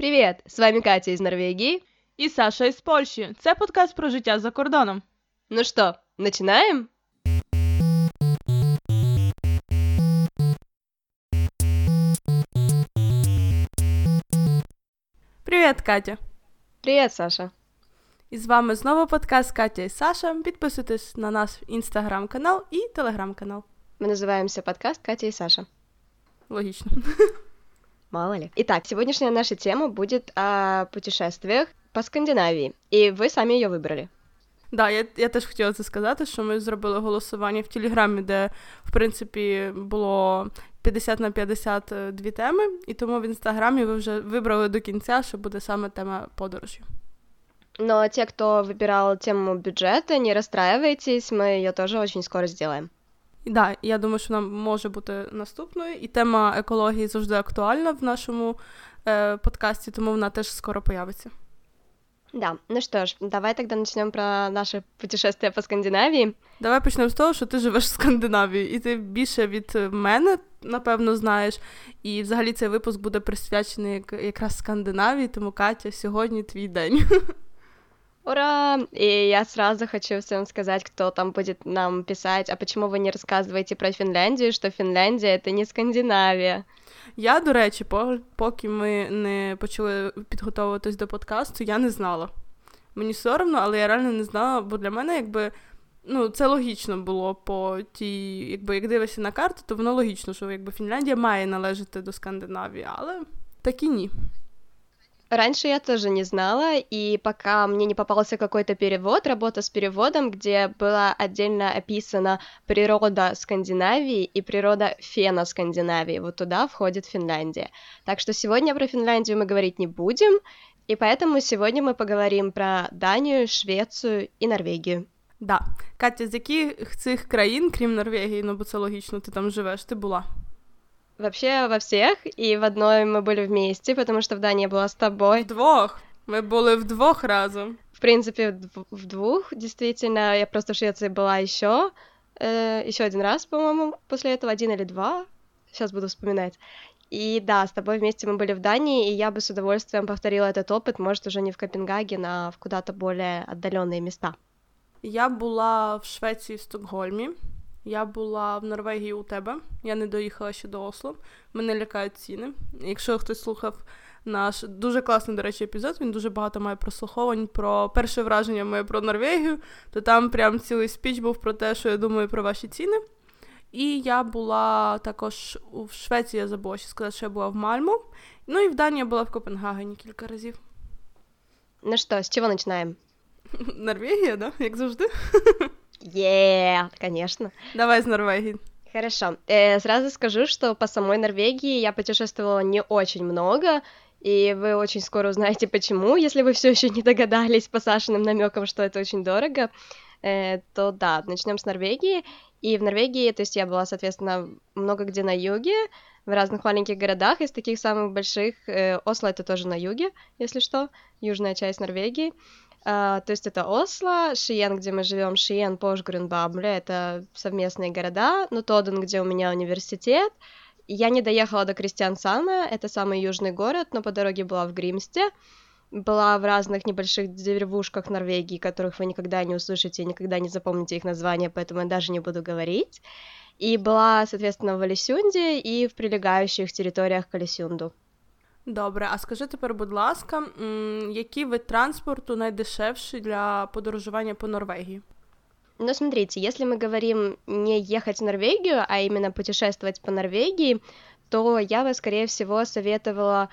Привіт! З вами Катя із Норвегії. І Саша із Польщі. Це подкаст про життя за кордоном. Ну що, починаємо? Привіт, Катя. Привіт, Саша. І з вами знову подкаст Катя і Саша. Підписуйтесь на наш інстаграм-канал і телеграм-канал. Мы называемся подкаст Катя и Саша. Логично. Мало ли. Итак, сегодняшняя наша тема будет о путешествиях по Скандинавии, и вы сами ее выбрали. Да, я я теж хотіла це сказати, що ми зробили голосування в Телеграмі, де, в принципі, було 50 на 50 е, дві теми, і тому в інстаграмі ви вже вибрали до кінця, що буде саме тема подорожі. Но те, кто выбирал тему бюджета, не расстраивайтесь, мы ее тоже очень скоро сделаем. І да, я думаю, що вона може бути наступною, і тема екології завжди актуальна в нашому е, подкасті, тому вона теж скоро появиться. Да, ну что ж, давай тогда начнем про наше путешествие по Скандинавії. Давай почнемо з того, що ти живеш в Скандинавії, і ти більше від мене, напевно, знаєш. І взагалі цей випуск буде присвячений якраз Скандинавії, тому Катя, сьогодні твій день. Ура! И я сразу хочу всем сказать, кто там будет нам писать, а почему вы не рассказываете про Фінляндію, що Фінляндія це не Скандинавія. Я, до речі, поки ми не почали підготовуватись до подкасту, я не знала. Мені соромно, але я реально не знала, бо для мене, якби. Ну, це логічно було по тій, якби як дивишся на карту, то воно логічно, що якби Фінляндія має належати до Скандинавії, але так і ні. Раньше я тоже не знала, и пока мне не попался какой-то перевод, работа с переводом, где была отдельно описана природа Скандинавии и природа фена Скандинавии, вот туда входит Финляндия. Так что сегодня про Финляндию мы говорить не будем, и поэтому сегодня мы поговорим про Данию, Швецию и Норвегию. Да. Катя, з яких цих країн, крім Норвегії, ну бо це логічно, ти там живеш, ти була? Вообще во всех, и в одной мы были вместе, потому что в Дании была с тобой. Вдвох. Мы были вдвох разом. В принципе, в двух, действительно. Я просто в Швеции была еще, э, еще один раз, по-моему, после этого, один или два. Сейчас буду вспоминать. И да, с тобой вместе мы были в Дании, и я бы с удовольствием повторила этот опыт, может, уже не в Копенгаген, а в куда-то более отдаленные места. Я була в Швеції в Стокгольмі. Я була в Норвегії у тебе, я не доїхала ще до Осло. Мене лякають ціни. Якщо хтось слухав наш дуже класний, до речі, епізод, він дуже багато має прослуховань про перше враження моє про Норвегію, то там прям цілий спіч був про те, що я думаю про ваші ціни. І я була також у Швеції, я забула ще сказати, що я була в Мальму. Ну і в Данії я була в Копенгагені кілька разів. Ну що, з чого починаємо? Норвегія, да? Як завжди. Yeah, конечно. Давай из Норвегии. Хорошо. Э, сразу скажу, что по самой Норвегии я путешествовала не очень много, и вы очень скоро узнаете почему, если вы все еще не догадались по Сашиным намекам, что это очень дорого. Э, то да, начнем с Норвегии. И в Норвегии, то есть я была, соответственно, много где на юге, в разных маленьких городах, из таких самых больших. Э, Осло это тоже на юге, если что, южная часть Норвегии. Uh, то есть это Осло, Шиен, где мы живем, Шиен, Пошгрен, Бамбле, это совместные города, но Тоден, где у меня университет. Я не доехала до Кристиансана, это самый южный город, но по дороге была в Гримсте, была в разных небольших деревушках Норвегии, которых вы никогда не услышите, никогда не запомните их названия, поэтому я даже не буду говорить. И была, соответственно, в Валисюнде и в прилегающих территориях к Алисюнду. Добре, а скажи тепер, будь ласка, який вид транспорту найдешевший для подорожування по Норвегии? Ну, смотрите, если мы говорим не ехать в Норвегию, а именно путешествовать по Норвегии, то я бы, скорее всего, советовала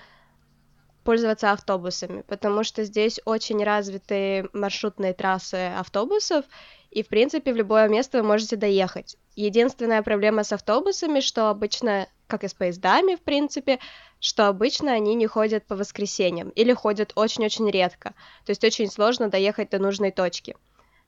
пользоваться автобусами, потому что здесь очень развиты маршрутные трассы автобусов, и, в принципе, в любое место вы можете доехать. Единственная проблема с автобусами, что обычно, как и с поездами, в принципе, что обычно они не ходят по воскресеньям или ходят очень-очень редко. То есть очень сложно доехать до нужной точки.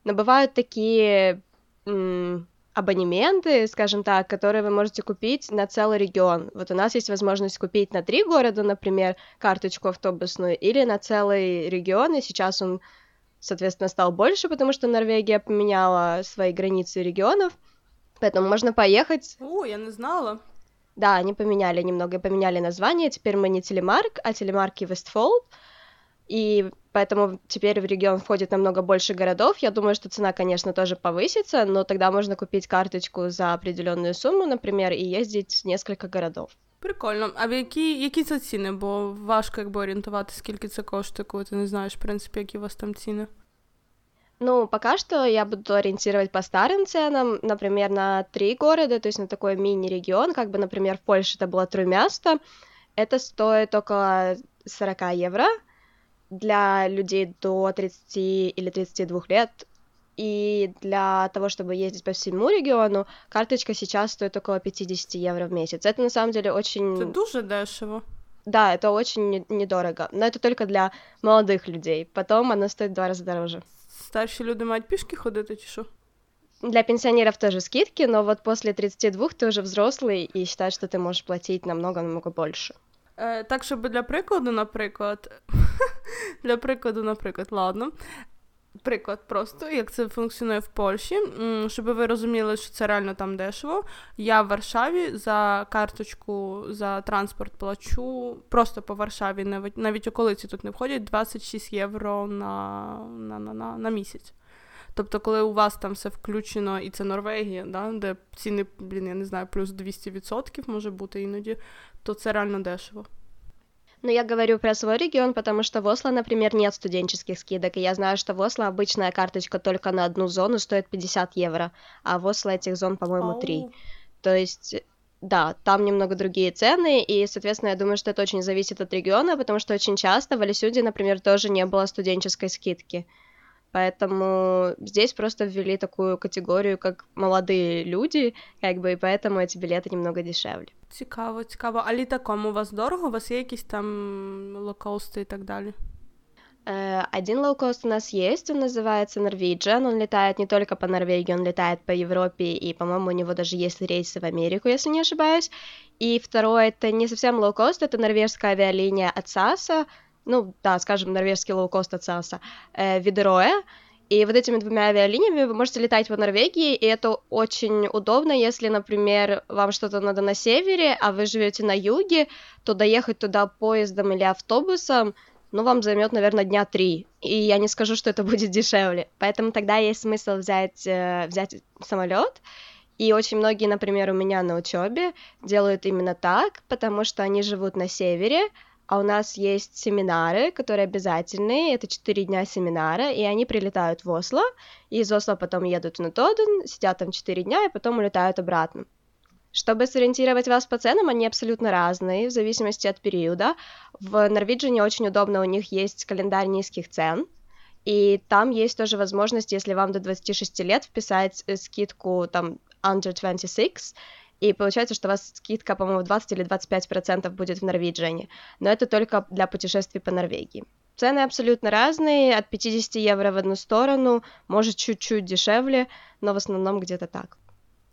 Но бывают такие м- абонементы, скажем так, которые вы можете купить на целый регион. Вот у нас есть возможность купить на три города, например, карточку автобусную, или на целый регион, и сейчас он, соответственно, стал больше, потому что Норвегия поменяла свои границы регионов, поэтому можно поехать. О, я не знала. Да, они поменяли немного, поменяли название, теперь мы не Телемарк, а Телемарк и Вестфолд, и поэтому теперь в регион входит намного больше городов. Я думаю, что цена, конечно, тоже повысится, но тогда можно купить карточку за определенную сумму, например, и ездить в несколько городов. Прикольно. А в які які це ціни? Бо важко якби орієнтувати, скільки це коштує, коли ти не знаєш, в принципі, які у вас там ціни. Ну, пока что я буду ориентировать по старым ценам, например, на три города, то есть на такой мини-регион, как бы, например, в Польше это было Трумясто, это стоит около 40 евро, для людей до 30 или 32 лет. и для того, чтобы ездить по всему региону, карточка сейчас стоит около 50 евро в месяц. Это на самом деле очень... Это дуже дешево. Да, это очень недорого. Но это только для молодых людей. Потом она стоит в два раза дороже. Старшие люди мають пішки ходити чи що? Для пенсионеров тоже скидки, но вот после 32 ты уже взрослый и считаешь, что ты можешь платить намного-намного больше. Е, Так, щоб для прикладу, наприклад, для прикладу, наприклад, ладно. Приклад просто, як це функціонує в Польщі, щоб ви розуміли, що це реально там дешево. Я в Варшаві за карточку за транспорт плачу просто по Варшаві, навіть навіть околиці тут не входять 26 євро на, на, на, на, на місяць. Тобто, коли у вас там все включено, і це Норвегія, да, де ціни, блін, я не знаю, плюс 200% може бути іноді, то це реально дешево. Но я говорю про свой регион, потому что в Осло, например, нет студенческих скидок, и я знаю, что в Осло обычная карточка только на одну зону стоит 50 евро, а в Осло этих зон, по-моему, три. То есть, да, там немного другие цены, и, соответственно, я думаю, что это очень зависит от региона, потому что очень часто в Алисюде, например, тоже не было студенческой скидки. Поэтому здесь просто ввели такую категорию, как молодые люди, как бы, и поэтому эти билеты немного дешевле. Цікаво, цікаво. А літаком у вас дорого? У вас є якісь там лоукосты и так далее? Один лоукост у нас есть, он называется Norwegian, он летает не только по Норвегии, он летает по Европе, и, по-моему, у него даже есть рейсы в Америку, если не ошибаюсь. И второй, это не совсем лоукост, это норвежская авиалиния от САСа, ну, да, скажем, норвежский лоукост от SAS а, э, Widerøe, и вот этими двумя авиалиниями вы можете летать по Норвегии, и это очень удобно, если, например, вам что-то надо на севере, а вы живете на юге, то доехать туда поездом или автобусом, ну, вам займет, наверное, дня три. И я не скажу, что это будет дешевле. Поэтому тогда есть смысл взять, э, взять самолет. И очень многие, например, у меня на учебе делают именно так, потому что они живут на севере, а у нас есть семинары, которые обязательные, это 4 дня семинара, и они прилетают в Осло, и из Осло потом едут на Тоден, сидят там 4 дня, и потом улетают обратно. Чтобы сориентировать вас по ценам, они абсолютно разные, в зависимости от периода. В Норвегии очень удобно, у них есть календарь низких цен, и там есть тоже возможность, если вам до 26 лет, вписать э, скидку там under 26, и получается, что у вас скидка, по-моему, 20 или 25 процентов будет в Норвегии, но это только для путешествий по Норвегии. Цены абсолютно разные, от 50 евро в одну сторону, может чуть-чуть дешевле, но в основном где-то так.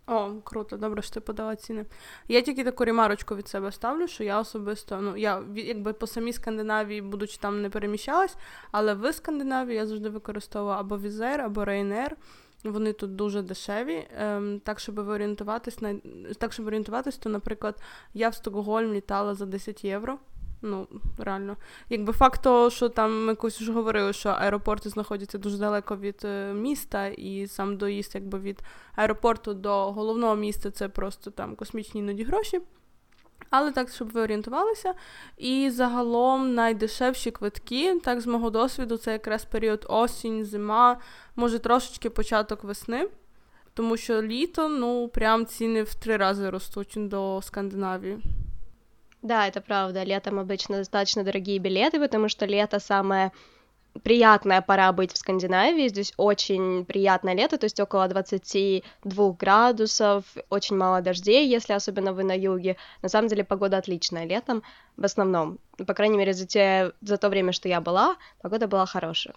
О, круто, добре, що ти подала ціни. Я тільки таку ремарочку від себе ставлю, що я особисто, ну я якби по самій Скандинавії, будучи там не переміщалась, але в Скандинавії я завжди використовувала або Візер, або Рейнер. Вони тут дуже дешеві. Ем, Так, щоб орієнтуватись на так, щоб орієнтуватись, то, наприклад, я в Стокгольм літала за 10 євро. Ну, реально. Якби факт того, що там ми якось вже говорили, що аеропорти знаходяться дуже далеко від е, міста, і сам доїзд якби від аеропорту до головного міста це просто там космічні іноді гроші Але так, щоб ви орієнтувалися. І загалом найдешевші квитки, так з мого досвіду, це якраз період осінь, зима, може трошечки початок весни. Тому що літо, ну, прям ціни в три рази ростуть до Скандинавии. Да, это правда. Летом обычно достаточно дорогие билеты, потому что лето самое приятная пора быть в Скандинавии, здесь очень приятное лето, то есть около 22 градусов, очень мало дождей, если особенно вы на юге. На самом деле погода отличная летом, в основном. По крайней мере, за, те, за то время, что я была, погода была хорошая.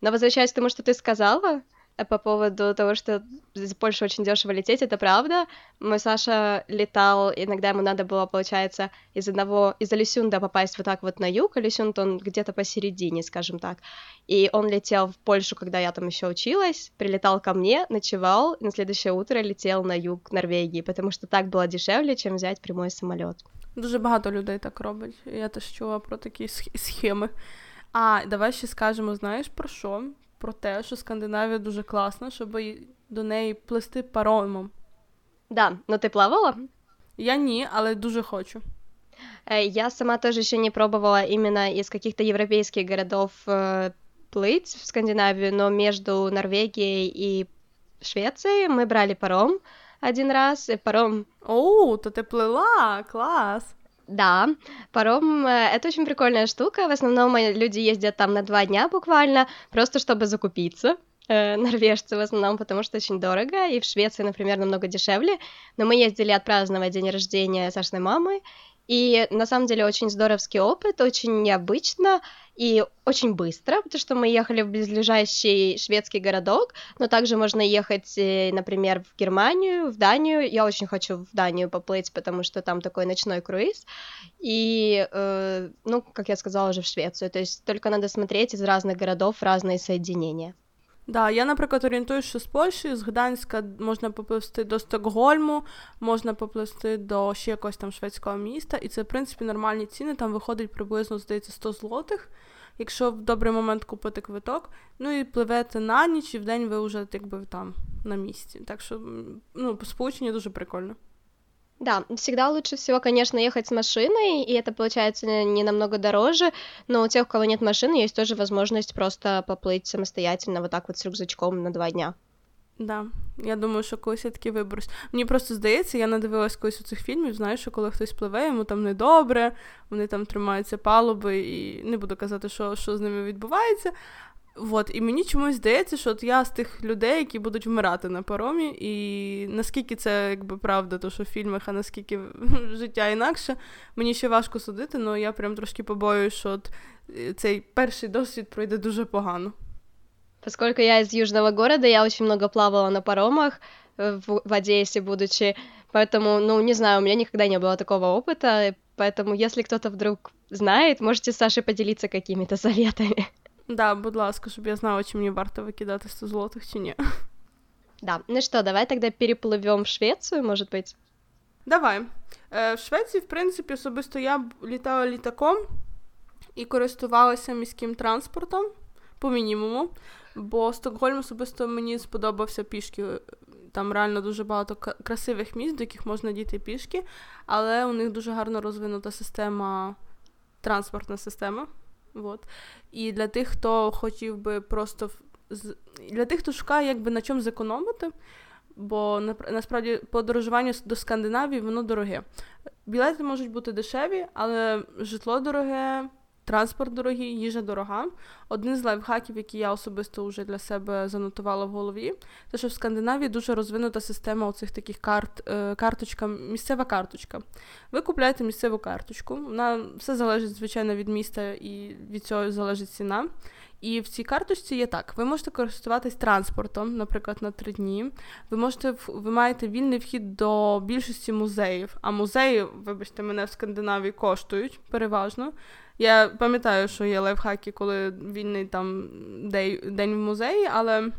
Но возвращаясь к тому, что ты сказала, по поводу того, что из Польши очень дешево лететь, это правда. Мой Саша летал, иногда ему надо было, получается, из одного, из Алисюнда попасть вот так вот на юг, Алисюнд он где-то посередине, скажем так. И он летел в Польшу, когда я там еще училась, прилетал ко мне, ночевал, и на следующее утро летел на юг Норвегии, потому что так было дешевле, чем взять прямой самолет. Дуже багато людей так робить. Я теж чула про такі схеми. А давай ще скажемо, знаєш про що? Про те, що Скандинавія дуже класна, щоб до неї плести паромом. Да, ну ти плавала? Я ні, але дуже хочу. Я сама тоже еще не пробовала именно из каких-то европейских городов э, плыть в Скандинавию, но между Норвегией и Швецией мы брали паром один раз, и паром... О, то ты плыла, класс! Да, паром э, — это очень прикольная штука. В основном люди ездят там на два дня буквально, просто чтобы закупиться. Э, норвежцы в основном, потому что очень дорого, и в Швеции, например, намного дешевле. Но мы ездили отпраздновать день рождения Сашиной мамы, и на самом деле очень здоровский опыт, очень необычно и очень быстро, потому что мы ехали в близлежащий шведский городок, но также можно ехать, э, например, в Германию, в Данию. Я очень хочу в Данию поплыть, потому что там такой ночной круиз. И, э, ну, как я сказала, уже в Швецию. То есть только надо смотреть из разных городов разные соединения. Да, я, наприклад, орієнтуюся, що з Польщі, з Гданська можна попливти до Стокгольму, можна попливти до ще якогось там шведського міста, і це, в принципі, нормальні ціни. Там виходить приблизно, здається, 100 злотих, якщо в добрий момент купити квиток. Ну і пливете на ніч, і в день ви вже якби там на місці. Так що ну, сполучення дуже прикольно. Да, всегда лучше всего, конечно, ехать с машиной, и это получается не намного дороже, но у тех, у кого нет машины, есть тоже возможность просто поплыть самостоятельно вот так вот з рюкзачком на два дня. Да, я думаю, що колись я таки виберусь. Мені просто здається, я надивилась колись у цих фільмів, знаєш, що коли хтось пливе, йому там недобре, вони там тримаються палуби, і не буду казати, що що з ними відбувається. Вот, і мені чомусь здається, що от я з тих людей, які будуть вмирати на паромі, і наскільки це якби правда, то що в фільмах, а наскільки життя інакше, мені ще важко судити, але я прям трошки побоююсь, що от е, цей перший досвід пройде дуже погано. Поскольку я из южного города, я очень много плавала на паромах э, в, в Одессе, будучи, поэтому, ну, не знаю, у меня никогда не было такого опыта, поэтому если кто-то вдруг знает, можете с Сашей поделиться какими-то советами. Да, будь ласка, щоб я знала, чи мені варто викидати 100 злотих, чи ні. Да, ну что, давай тогда перепливем в Швецію, може бути? Давай. Е, В Швеції, в принципі, особисто я літала літаком і користувалася міським транспортом по мінімуму, бо Стокгольм особисто мені сподобався пішки. Там реально дуже багато красивих місць, до яких можна дійти пішки, але у них дуже гарно розвинута система, транспортна система. Вот. І для тих, хто хотів би просто для тих, хто шукає, якби на чому зекономити, бо насправді подорожування до Скандинавії воно дороге. Білети можуть бути дешеві, але житло дороге, Транспорт дорогий, їжа дорога. Один з лайфхаків, який я особисто вже для себе занотувала в голові, це що в Скандинавії дуже розвинута система оцих таких карт, е, карточка, місцева карточка. Ви купляєте місцеву карточку, вона все залежить, звичайно, від міста і від цього залежить ціна. І в цій карточці є так: ви можете користуватись транспортом, наприклад, на три дні. Ви можете ви маєте вільний вхід до більшості музеїв. А музеї, вибачте, мене в Скандинавії коштують переважно. Я пам'ятаю, що є лайфхаки, коли вільний там день в музеї, але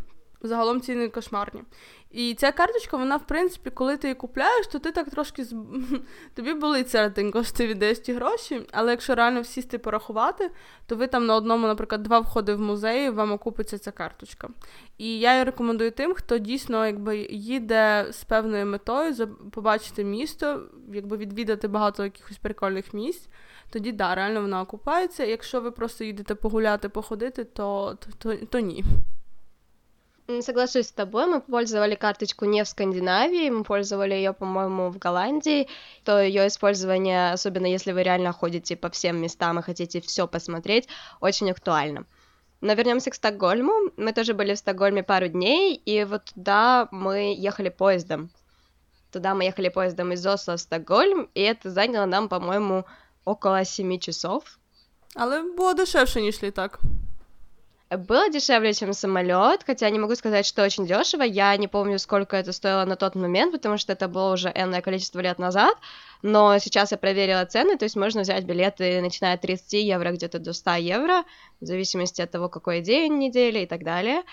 загалом ціни кошмарні. І ця карточка, вона, в принципі, коли ти її купляєш, то ти так трошки з... тобі болить серединко, що ти віддаєш ті гроші. Але якщо реально сісти порахувати, то ви там на одному, наприклад, два входи в музеї, вам окупиться ця карточка. І я її рекомендую тим, хто дійсно якби їде з певною метою побачити місто, якби відвідати багато якихось прикольних місць тоді да, реально вона окупається. Якщо ви просто їдете погуляти, походити, то, то, то ні. Соглашусь с тобой, мы пользовали карточку не в Скандинавии, мы пользовали ее, по-моему, в Голландии, то ее использование, особенно если вы реально ходите по всем местам и хотите все посмотреть, очень актуально. Но вернемся к Стокгольму. Мы тоже были в Стокгольме пару дней, и вот туда мы ехали поездом. Туда мы ехали поездом из Осло в Стокгольм, и это заняло нам, по-моему, около 7 часов. Але було дешевше, ніж літак. Было дешевле, чем самолет, хотя не могу сказать, что очень дешево. Я не помню, сколько это стоило на тот момент, потому что это было уже энное количество лет назад. Но сейчас я проверила цены, то есть можно взять билеты, начиная от 30 евро где-то до 100 евро, в зависимости от того, какой день недели и так далее.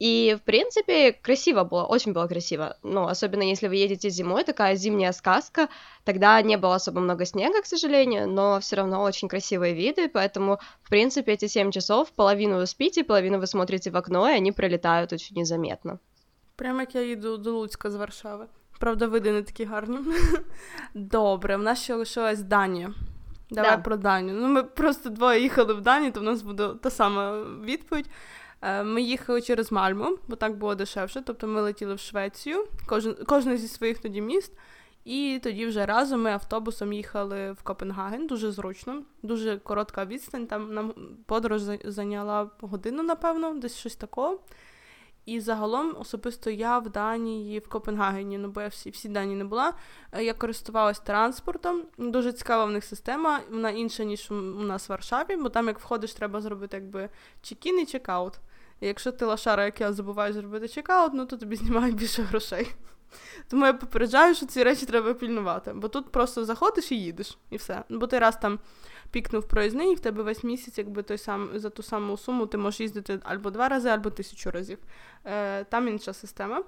И, в принципе, красиво было, очень было красиво. Ну, особенно если вы едете зимой, такая зимняя сказка. Тогда не было особо много снега, к сожалению, но все равно очень красивые виды, поэтому, в принципе, эти 7 часов, половину вы спите, половину вы смотрите в окно, и они пролетают очень незаметно. Прямо як я їду до Луцька з Варшави. Правда, види не такі гарні. Добре, в нас ще лишилась Данія. Давай да. про Данію. Ну, ми просто двоє їхали в Данію, то в нас буде та сама відповідь. Е, ми їхали через Мальму, бо так було дешевше. Тобто ми летіли в Швецію, кожен, зі своїх тоді міст. І тоді вже разом ми автобусом їхали в Копенгаген, дуже зручно, дуже коротка відстань. Там нам подорож зайняла годину, напевно, десь щось такого. І загалом, особисто я в Данії, в Копенгагені, ну бо я всі всі Данії не була. Е, я користувалась транспортом. Дуже цікава в них система, вона інша, ніж у нас в Варшаві, бо там, як входиш, треба зробити якби чекін і чекаут. Якщо ти лошара, як я забуваю зробити чекаут, ну то тобі знімають більше грошей. Тому я попереджаю, що ці речі треба пільнувати, бо тут просто заходиш і їдеш, і все. Бо ти раз там пікнув проїзний, і в тебе весь місяць, якби той сам за ту саму суму ти можеш їздити або два рази, або тисячу разів. Е, Там інша система.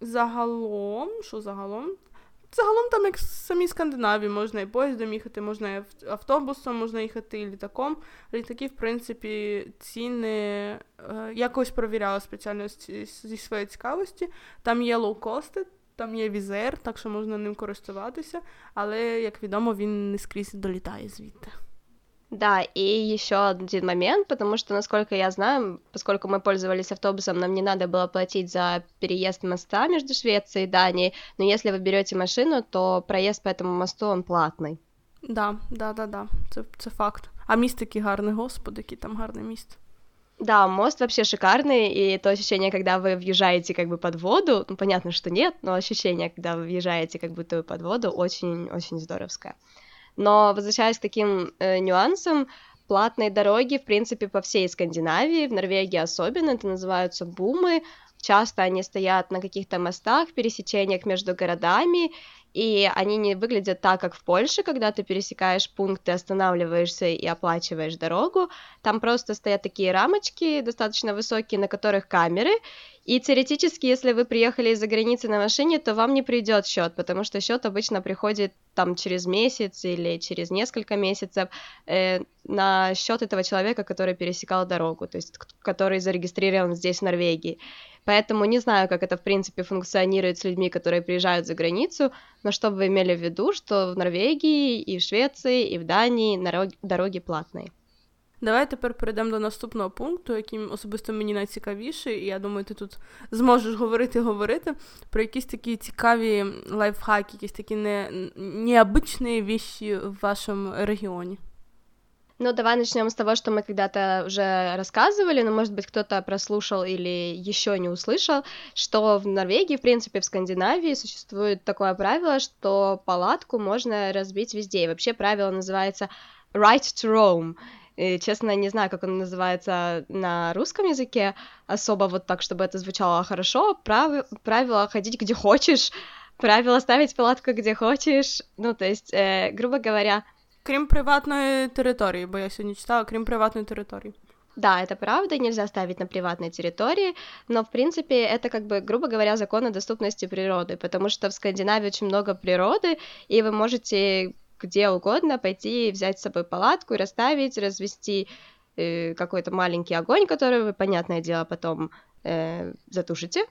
Загалом, що загалом? Загалом там, як в самій Скандинавії, можна і поїздом їхати, можна і автобусом, можна їхати і літаком. Літаки, в принципі, ціни е, якось провіряла спеціально зі своєї цікавості. Там є лоукости, там є візер, так що можна ним користуватися, але, як відомо, він не скрізь долітає звідти. Да, и еще один момент, потому что, насколько я знаю, поскольку мы пользовались автобусом, нам не надо было платить за переезд моста между Швецией и Данией, но если вы берете машину, то проезд по этому мосту, он платный. Да, да, да, да, це, це факт. А міст такий гарний, господи, який там гарний міст. Да, мост вообще шикарный, и то ощущение, когда вы въезжаете как бы под воду, ну, понятно, что нет, но ощущение, когда вы въезжаете как будто под воду, очень-очень здоровское. Но возвращаясь к таким э, нюансам, платные дороги, в принципе, по всей Скандинавии, в Норвегии особенно, это называются бумы, часто они стоят на каких-то мостах, пересечениях между городами, и они не выглядят так, как в Польше, когда ты пересекаешь пункты, останавливаешься и оплачиваешь дорогу. Там просто стоят такие рамочки достаточно высокие, на которых камеры, и теоретически, если вы приехали из-за границы на машине, то вам не придет счет, потому что счет обычно приходит там через месяц или через несколько месяцев э, на счет этого человека, который пересекал дорогу, то есть который зарегистрирован здесь в Норвегии. Поэтому не знаю, как это в принципе функционирует с людьми, которые приезжают за границу, но чтобы вы имели в виду, что в Норвегии и в Швеции и в Дании дороги платные. Давай тепер перейдемо до наступного пункту, який особисто мені найцікавіший, і я думаю, ти тут зможеш говорити говорити про якісь такі цікаві лайфхаки, якісь такі не, необычные вещи в вашем регионе. Ну, давай начнем с того, что мы когда-то уже рассказывали, но, может быть, кто-то прослушал или еще не услышал, что в Норвегии, в принципе, в Скандинавии существует такое правило, что палатку можно разбить везде. И вообще правило называется right to roam. И, честно, не знаю, как он называется на русском языке, особо вот так, чтобы это звучало хорошо. Прав... Правило ходить где хочешь, правило ставить палатку где хочешь. Ну, то есть, э, грубо говоря... Крім приватної території, бо я сьогодні читала, крім приватної території. Да, это правда, нельзя ставить на приватной территории, но, в принципе, это, как бы, грубо говоря, закон о доступности природы, потому что в Скандинавии очень много природы, и вы можете где угодно пойти, взять с собой палатку и расставить, развести э, какой-то маленький огонь, который вы, понятное дело, потом э, затушите.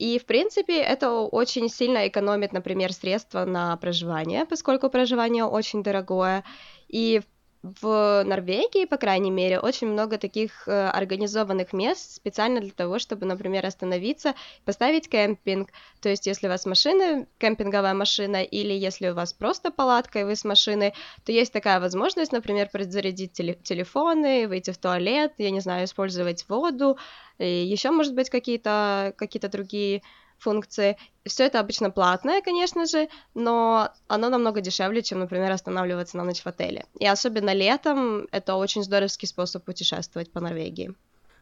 И, в принципе, это очень сильно экономит, например, средства на проживание, поскольку проживание очень дорогое. И, в Норвегии, по крайней мере, очень много таких э, организованных мест специально для того, чтобы, например, остановиться, поставить кемпинг. То есть, если у вас машина, кемпинговая машина, или если у вас просто палатка, и вы с машины, то есть такая возможность, например, зарядить теле- телефоны, выйти в туалет, я не знаю, использовать воду, и еще, может быть, какие-то какие другие функции. Все это обычно платное, конечно же, но оно намного дешевле, чем, например, останавливаться на ночь в отеле. И особенно летом это очень здоровский способ путешествовать по Норвегии.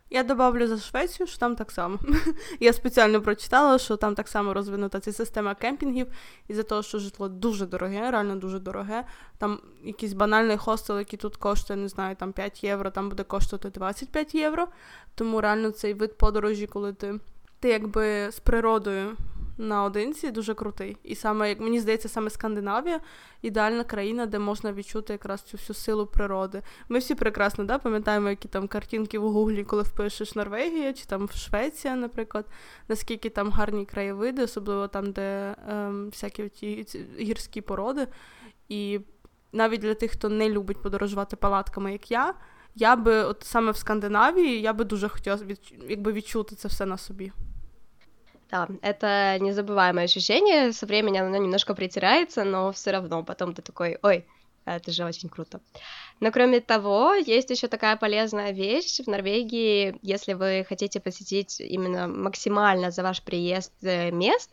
Я добавлю за Швецію, що там так само. Я спеціально прочитала, що там так само розвинута ця система кемпінгів, і за того, що житло дуже дороге, реально дуже дороге. Там якийсь банальний хостел, який тут коштує, не знаю, там 5 євро, там буде коштувати 25 євро. Тому реально цей вид подорожі, коли ти, ти якби з природою наодинці дуже крутий. І саме, як мені здається, саме Скандинавія ідеальна країна, де можна відчути якраз цю всю силу природи. Ми всі прекрасно да, пам'ятаємо, які там картинки в Гуглі, коли впишеш Норвегія чи там Швеція, наприклад, наскільки там гарні краєвиди, особливо там, де ем, всякі ті гірські породи. І навіть для тих, хто не любить подорожувати палатками, як я. Я би, от саме в Скандинавії, я би дуже хотіла від, якби відчути це все на собі. Да, это незабываемое ощущение. Со временем оно немножко притирается, но все равно потом ты такой, ой, это же очень круто. Но кроме того, есть еще такая полезная вещь в Норвегии, если вы хотите посетить именно максимально за ваш приезд э, мест,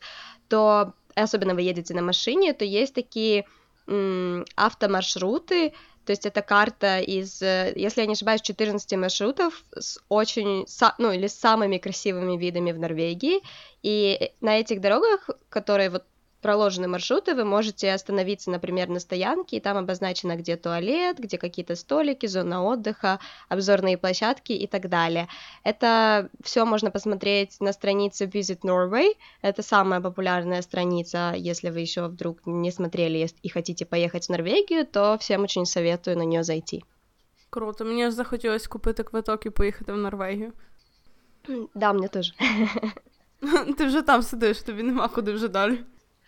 то особенно вы едете на машине, то есть такие автомаршруты, то есть это карта из, э, если я не ошибаюсь, 14 маршрутов с очень, ну или с самыми красивыми видами в Норвегии. И на этих дорогах, которые вот проложены маршруты, вы можете остановиться, например, на стоянке, и там обозначено, где туалет, где какие-то столики, зона отдыха, обзорные площадки и так далее. Это все можно посмотреть на странице Visit Norway. Это самая популярная страница, если вы еще вдруг не смотрели и хотите поехать в Норвегию, то всем очень советую на нее зайти. Круто, мені ж захотілося купити квиток і поїхати в Норвегію. Да, мне тоже. Ти вже там сидиш, тобі нема куди вже далі.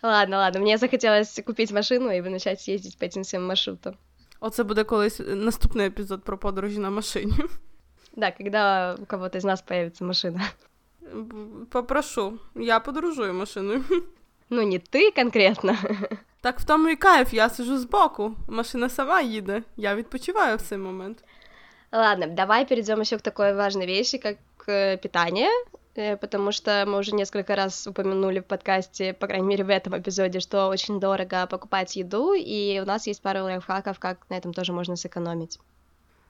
Ладно, ладно, мне захотелось купить машину и начать ездить по этим всем маршрутам. Оце буде колись наступний епізод про подорожі на машині. Да, когда у кого-то из нас появится машина. Попрошу, я подорожую машиною. Ну, не ты конкретно. Так в тому і кайф, я сижу збоку, машина сама їде, я відпочиваю в цей момент. Ладно, давай перейдем еще к такой важной вещи, как э, питание. Э, потому что мы уже несколько раз упомянули в подкасте, по крайней мере в этом эпизоде, что очень дорого покупать еду, и у нас есть пару лайфхаков, как на этом тоже можно сэкономить.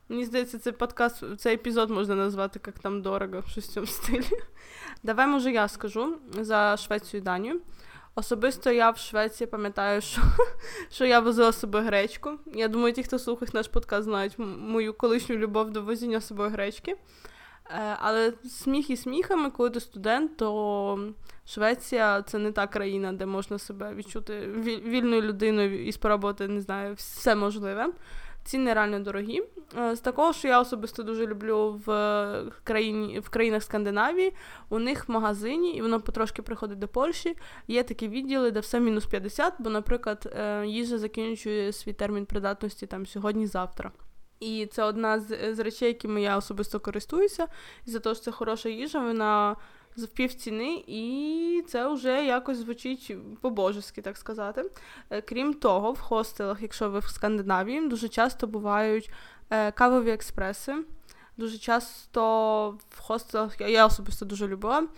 Мені здається, цей подкаст, цей епізод можна назвати як там дорого, щось в цьому стилі. Давай, може, я скажу за Швецію і Данію. Особисто я в Швеції пам'ятаю, що що я возила з собою гречку. Я думаю, ті, хто слухає наш подкаст, знають мою колишню любов до возіння з собою гречки. Е, але сміх і сміхами, коли ти студент, то Швеція це не та країна, де можна себе відчути вільною людиною і спробувати, не знаю, все можливе. Ціни реально дорогі. Е, з такого, що я особисто дуже люблю в країні, в країнах Скандинавії, у них в магазині, і воно потрошки приходить до Польщі, є такі відділи, де все мінус 50, бо, наприклад, е, їжа закінчує свій термін придатності там сьогодні-завтра. І це одна з, з речей, якими я особисто користуюся. І за те, що це хороша їжа, вона в півціни, і це вже якось звучить по-божески, так сказати. Е, крім того, в хостелах, якщо ви в Скандинавії, дуже часто бувають е, кавові експреси. Дуже часто в хостелах я особисто дуже любила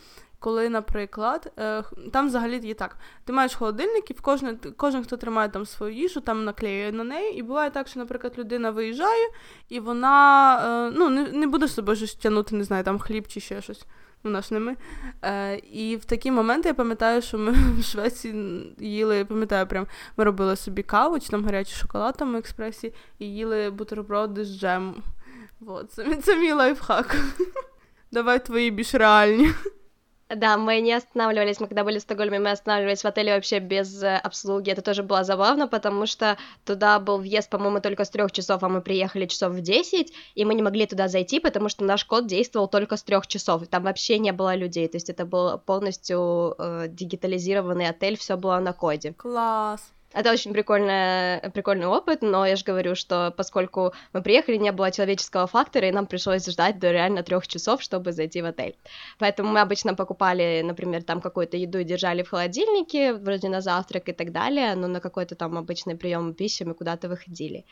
коли, наприклад, е, там взагалі є так: ти маєш холодильник, і в кожен, кожен, хто тримає там свою їжу, там наклеює на неї. І буває так, що, наприклад, людина виїжджає, і вона е, ну, не не буде з собою щось тягнути, не знаю, там хліб чи ще щось. Ну, наш не ми. Е, І в такі моменти я пам'ятаю, що ми в Швеції їли, пам'ятаю, прям ми робили собі каву, чи там гарячий шоколад там в експресі, і їли бутерброди з джемом. Вот, це, це мій лайфхак. Давай твої більш реальні. Да, мы не останавливались, мы когда были в Стокгольме, мы останавливались в отеле вообще без э, обслуги. Это тоже было забавно, потому что туда был въезд, по-моему, только с трех часов, а мы приехали часов в 10, и мы не могли туда зайти, потому что наш код действовал только с трех часов. Там вообще не было людей. То есть это был полностью э, дигитализированный отель, все было на коде. Класс. Это очень прикольный, прикольный опыт, но я же говорю, что поскольку мы приехали, не было человеческого фактора, и нам пришлось ждать до реально трех часов, чтобы зайти в отель. Поэтому мы обычно покупали, например, там какую-то еду и держали в холодильнике, вроде на завтрак и так далее, но на какой-то там обычный прием пищи мы куда-то выходили.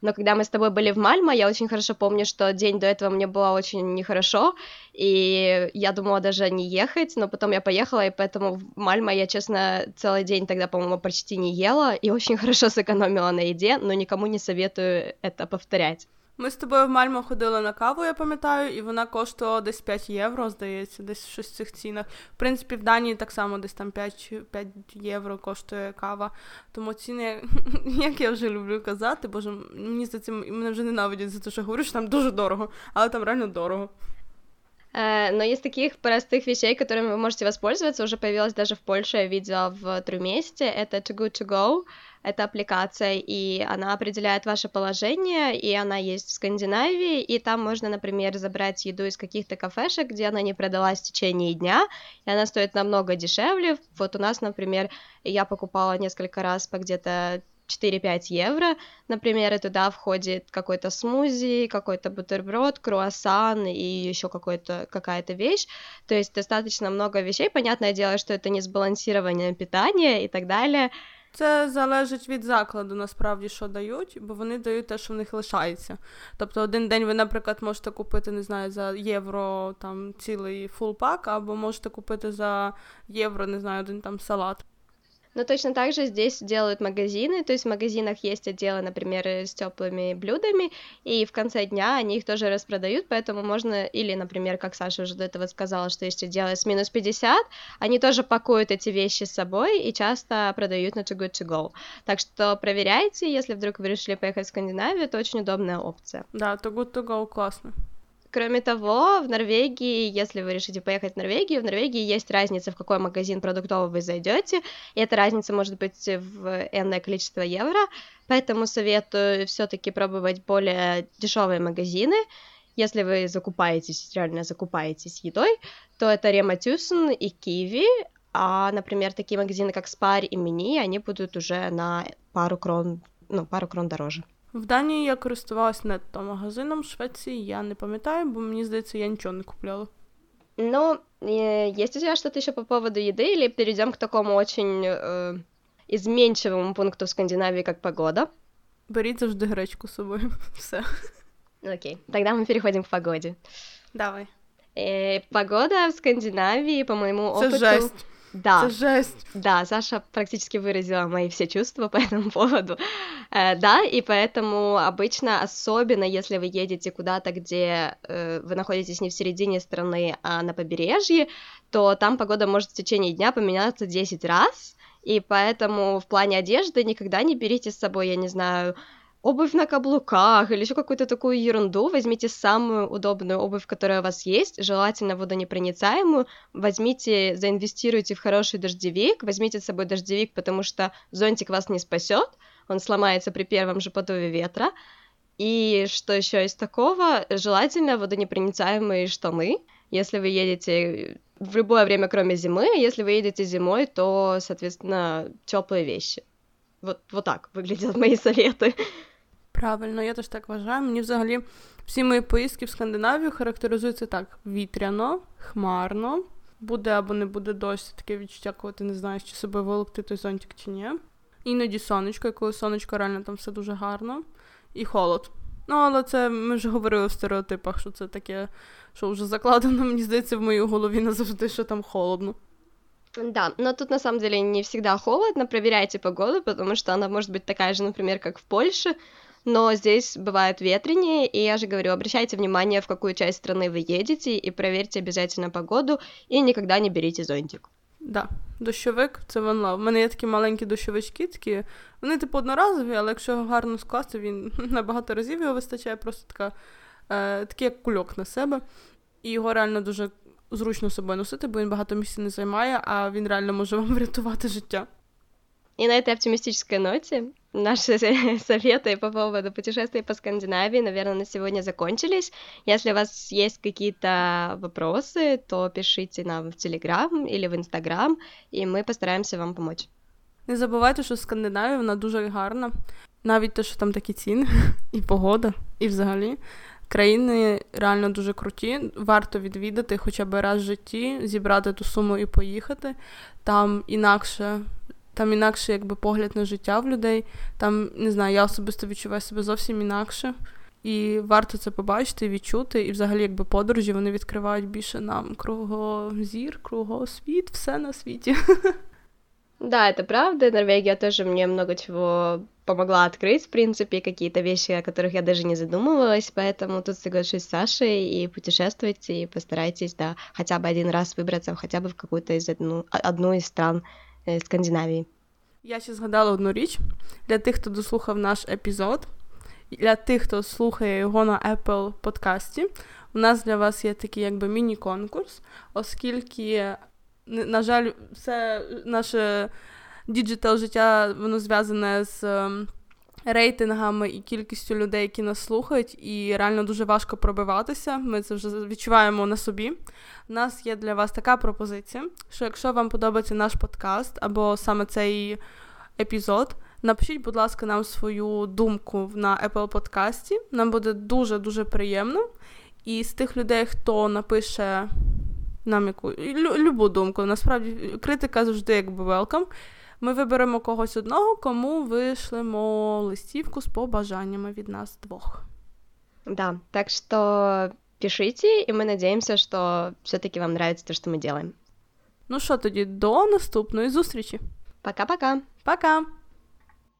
Но когда мы с тобой были в Мальмо, я очень хорошо помню, что день до этого мне было очень нехорошо, и я думала даже не ехать, но потом я поехала, и поэтому в Мальмо я, честно, целый день тогда, по-моему, почти не ела, и очень хорошо сэкономила на еде, но никому не советую это повторять. Ми з тобою в Мальмо ходили на каву, я пам'ятаю, і вона коштувала десь 5 євро, здається, десь щось в цих цінах. В принципі, в Данії так само десь там 5 5 євро коштує кава. Тому ціни, як я вже люблю казати, боже, мені здається, мене вже ненавидять за те, що говорю, що там дуже дорого, але там реально дорого. Э, но из таких простых вещей, которыми вы можете воспользоваться, уже появилась даже в Польше, я видела в Труместе, это Too Good To Go, это аппликация, и она определяет ваше положение, и она есть в Скандинавии, и там можно, например, забрать еду из каких-то кафешек, где она не продалась в течение дня, и она стоит намного дешевле. Вот у нас, например, я покупала несколько раз по где-то 4-5 евро, например, и туда входит какой-то смузи, какой-то бутерброд, круассан и еще какой-то, какая-то вещь. То есть достаточно много вещей. Понятное дело, что это не сбалансированное питание и так далее. Це залежить від закладу, насправді, що дають, бо вони дають те, що в них лишається. Тобто один день ви, наприклад, можете купити, не знаю, за євро там цілий фулпак, або можете купити за євро, не знаю, один там салат. Но точно так же здесь делают магазины, то есть в магазинах есть отделы, например, с теплыми блюдами, и в конце дня они их тоже распродают, поэтому можно, или, например, как Саша уже до этого сказала, что есть отделы с минус 50, они тоже пакуют эти вещи с собой и часто продают на Too Good To Go. Так что проверяйте, если вдруг вы решили поехать в Скандинавию, это очень удобная опция. Да, Too Good To Go классно. Кроме того, в Норвегии, если вы решите поехать в Норвегию, в Норвегии есть разница, в какой магазин продуктовый вы зайдете, и эта разница может быть в энное количество евро, поэтому советую все-таки пробовать более дешевые магазины. Если вы закупаетесь, реально закупаетесь едой, то это Рема Тюсен и Киви, а, например, такие магазины, как Спар и Мини, они будут уже на пару крон, ну, пару крон дороже. В Данії я користувалась нетто магазином, в Швеції я не пам'ятаю, бо мені здається, я нічого не купляла. Ну, есть у тебя что-то еще по поводу еды, или перейдем к такому очень э, изменчивому пункту в Скандинавии, как погода? Беріть завжди гречку з собою. Все. Окей, тогда мы переходим к погоде. Давай. Э, погода в Скандинавии, по моему опыту... Это жесть. Да. Это жесть. Да, Саша практически выразила мои все чувства по этому поводу. Э, да, и поэтому обычно, особенно если вы едете куда-то, где э, вы находитесь не в середине страны, а на побережье, то там погода может в течение дня поменяться 10 раз, и поэтому в плане одежды никогда не берите с собой, я не знаю, обувь на каблуках или еще какую-то такую ерунду, возьмите самую удобную обувь, которая у вас есть, желательно водонепроницаемую, возьмите, заинвестируйте в хороший дождевик, возьмите с собой дождевик, потому что зонтик вас не спасет, он сломается при первом же подуве ветра, и что еще из такого, желательно водонепроницаемые штаны, если вы едете в любое время, кроме зимы, если вы едете зимой, то, соответственно, теплые вещи. Вот, вот так выглядят мои советы. Правильно, я теж так вважаю. Мені взагалі всі мої поїздки в Скандинавію характеризуються так: вітряно, хмарно, буде або не буде дощ, таке відчуття, коли ти не знаєш, чи себе вилокти той зонтик чи ні. Іноді сонечко, і коли сонечко реально там все дуже гарно, і холод. Ну, але це ми вже говорили в стереотипах, що це таке, що вже закладено, мені здається, в моїй голові назавжди, що там холодно. Да, но тут на самом деле не всегда холодно, проверяйте погоду, потому что она может быть такая же, например, как в Польше, но здесь бывает ветренее, и я же говорю, обращайте внимание, в какую часть страны вы едете, и проверьте обязательно погоду, и никогда не берите зонтик. Да, дощовик це вон лав. У мене є такі маленькі дощовички, такі, вони типу одноразові, але якщо його гарно скласти, він на багато разів його вистачає, просто така, е, такий як кульок на себе. І його реально дуже зручно собою носити, бо він багато місця не займає, а він реально може вам врятувати життя. И на этой оптимистической ноте наши советы по поводу путешествий по Скандинавии, наверное, на сегодня закончились. Если у вас есть какие-то вопросы, то пишите нам в Телеграм или в Инстаграм, и мы постараемся вам помочь. Не забувайте, що Скандинавія вона дуже гарна. Навіть те, що там такі ціни, і погода, і взагалі. Країни реально дуже круті, варто відвідати хоча б раз в житті, зібрати ту суму і поїхати. Там інакше там інакше якби погляд на життя в людей. Там, не знаю, я особисто відчуваю себе зовсім інакше. І варто це побачити, і відчути. І взагалі, якби подорожі вони відкривають більше нам кругозір, кругосвіт, все на світі. Да, это правда. Норвегия тоже мне много чего помогла открыть, в принципе, какие-то вещи, о которых я даже не задумывалась, поэтому тут соглашусь с Сашей, и путешествуйте, и постарайтесь, да, хотя бы один раз выбраться хотя бы в какую-то из одну, одну из стран э, Скандинавии. Я ще згадала одну річ для тих, хто дослухав наш епізод, для тих, хто слухає його на Apple подкасті. У нас для вас є такий якби міні-конкурс, оскільки, на жаль, все наше діджитал життя воно зв'язане з ем, рейтингами і кількістю людей, які нас слухають, і реально дуже важко пробиватися. Ми це вже відчуваємо на собі. У нас є для вас така пропозиція, що якщо вам подобається наш подкаст або саме цей епізод, напишіть, будь ласка, нам свою думку на Apple подкасті. Нам буде дуже-дуже приємно. І з тих людей, хто напише нам яку любу думку, насправді критика завжди якби welcome. Ми виберемо когось одного, кому вишлемо листівку з побажаннями від нас двох. Да, так что пишите, и мы надеемся, что все-таки вам нравится то, что мы делаем. Ну що тоді, до наступної зустрічі. Пока-пока. Пока.